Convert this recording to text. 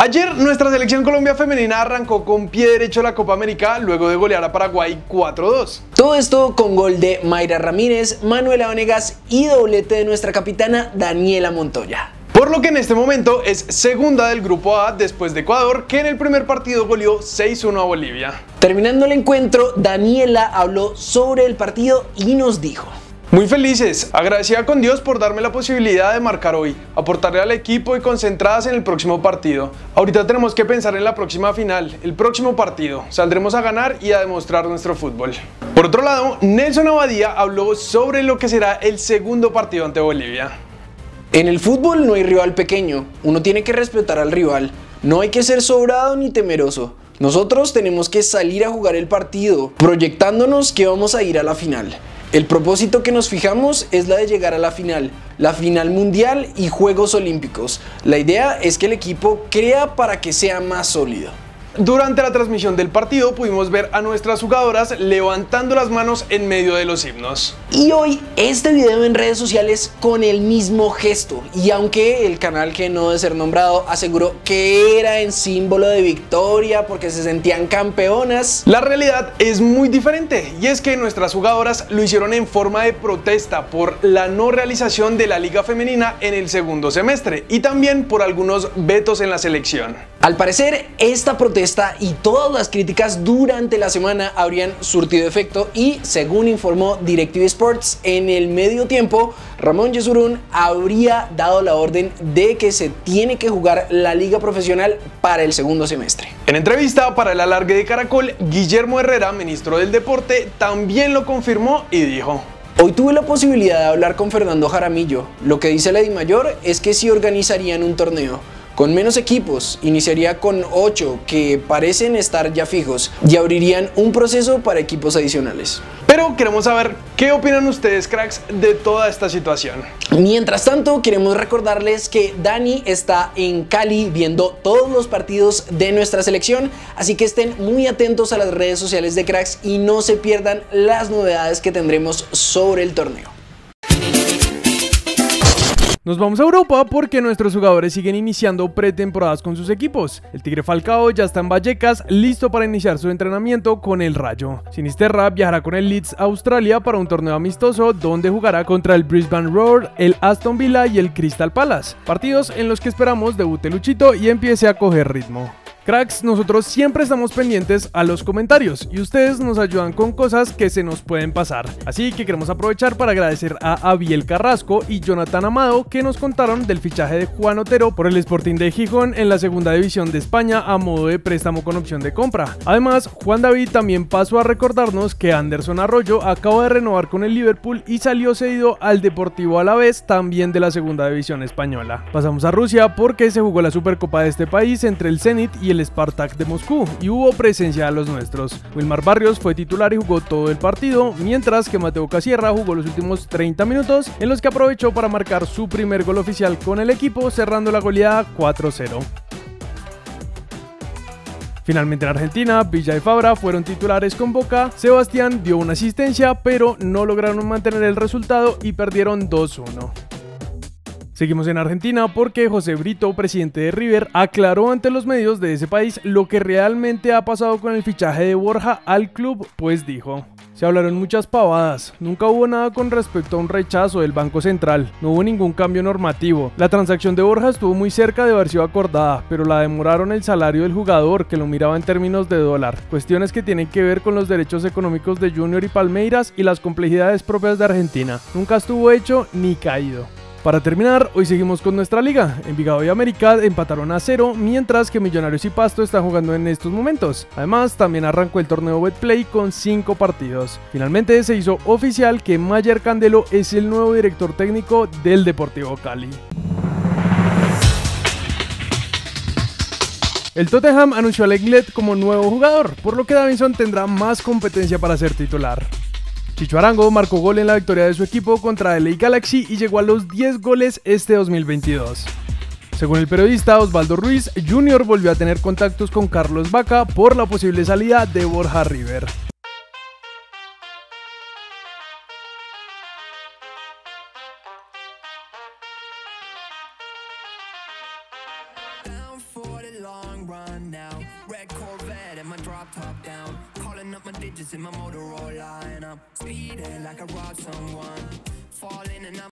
Ayer nuestra selección Colombia femenina arrancó con pie derecho la Copa América luego de golear a Paraguay 4-2. Todo esto con gol de Mayra Ramírez, Manuela Vanegas y doblete de nuestra capitana Daniela Montoya. Por lo que en este momento es segunda del grupo A después de Ecuador, que en el primer partido goleó 6-1 a Bolivia. Terminando el encuentro, Daniela habló sobre el partido y nos dijo. Muy felices, agradecida con Dios por darme la posibilidad de marcar hoy, aportarle al equipo y concentradas en el próximo partido. Ahorita tenemos que pensar en la próxima final, el próximo partido. Saldremos a ganar y a demostrar nuestro fútbol. Por otro lado, Nelson Abadía habló sobre lo que será el segundo partido ante Bolivia. En el fútbol no hay rival pequeño, uno tiene que respetar al rival, no hay que ser sobrado ni temeroso. Nosotros tenemos que salir a jugar el partido, proyectándonos que vamos a ir a la final. El propósito que nos fijamos es la de llegar a la final, la final mundial y Juegos Olímpicos. La idea es que el equipo crea para que sea más sólido. Durante la transmisión del partido pudimos ver a nuestras jugadoras levantando las manos en medio de los himnos. Y hoy este video en redes sociales con el mismo gesto y aunque el canal que no de ser nombrado aseguró que era en símbolo de victoria porque se sentían campeonas, la realidad es muy diferente y es que nuestras jugadoras lo hicieron en forma de protesta por la no realización de la liga femenina en el segundo semestre y también por algunos vetos en la selección. Al parecer esta protesta y todas las críticas durante la semana habrían surtido efecto y según informó Directive Sports en el medio tiempo Ramón Yesurún habría dado la orden de que se tiene que jugar la liga profesional para el segundo semestre. En entrevista para el alargue de Caracol, Guillermo Herrera, ministro del Deporte, también lo confirmó y dijo Hoy tuve la posibilidad de hablar con Fernando Jaramillo. Lo que dice la Mayor es que si organizarían un torneo con menos equipos, iniciaría con 8 que parecen estar ya fijos y abrirían un proceso para equipos adicionales. Pero queremos saber qué opinan ustedes, cracks, de toda esta situación. Mientras tanto, queremos recordarles que Dani está en Cali viendo todos los partidos de nuestra selección, así que estén muy atentos a las redes sociales de cracks y no se pierdan las novedades que tendremos sobre el torneo. Nos vamos a Europa porque nuestros jugadores siguen iniciando pretemporadas con sus equipos. El Tigre Falcao ya está en Vallecas, listo para iniciar su entrenamiento con el Rayo. Sinisterra viajará con el Leeds a Australia para un torneo amistoso donde jugará contra el Brisbane Roar, el Aston Villa y el Crystal Palace. Partidos en los que esperamos debute Luchito y empiece a coger ritmo. Cracks, nosotros siempre estamos pendientes a los comentarios y ustedes nos ayudan con cosas que se nos pueden pasar. Así que queremos aprovechar para agradecer a Abiel Carrasco y Jonathan Amado que nos contaron del fichaje de Juan Otero por el Sporting de Gijón en la segunda división de España a modo de préstamo con opción de compra. Además, Juan David también pasó a recordarnos que Anderson Arroyo acaba de renovar con el Liverpool y salió cedido al Deportivo Alavés también de la segunda división española. Pasamos a Rusia porque se jugó la Supercopa de este país entre el Zenit y el Spartak de Moscú y hubo presencia de los nuestros. Wilmar Barrios fue titular y jugó todo el partido, mientras que Mateo Casierra jugó los últimos 30 minutos en los que aprovechó para marcar su primer gol oficial con el equipo, cerrando la goleada 4-0. Finalmente en Argentina, Villa y Fabra fueron titulares con Boca, Sebastián dio una asistencia, pero no lograron mantener el resultado y perdieron 2-1. Seguimos en Argentina porque José Brito, presidente de River, aclaró ante los medios de ese país lo que realmente ha pasado con el fichaje de Borja al club, pues dijo. Se hablaron muchas pavadas, nunca hubo nada con respecto a un rechazo del Banco Central, no hubo ningún cambio normativo. La transacción de Borja estuvo muy cerca de haber sido acordada, pero la demoraron el salario del jugador, que lo miraba en términos de dólar. Cuestiones que tienen que ver con los derechos económicos de Junior y Palmeiras y las complejidades propias de Argentina. Nunca estuvo hecho ni caído. Para terminar, hoy seguimos con nuestra liga. Envigado y América empataron a cero, mientras que Millonarios y Pasto están jugando en estos momentos. Además, también arrancó el torneo Betplay con 5 partidos. Finalmente se hizo oficial que Mayer Candelo es el nuevo director técnico del Deportivo Cali. El Tottenham anunció a Leglet como nuevo jugador, por lo que Davinson tendrá más competencia para ser titular. Chicho Arango marcó gol en la victoria de su equipo contra LA Galaxy y llegó a los 10 goles este 2022. Según el periodista Osvaldo Ruiz, Junior volvió a tener contactos con Carlos Vaca por la posible salida de Borja River. Digits in my Motorola and I'm speeding like I robbed someone. Falling and I'm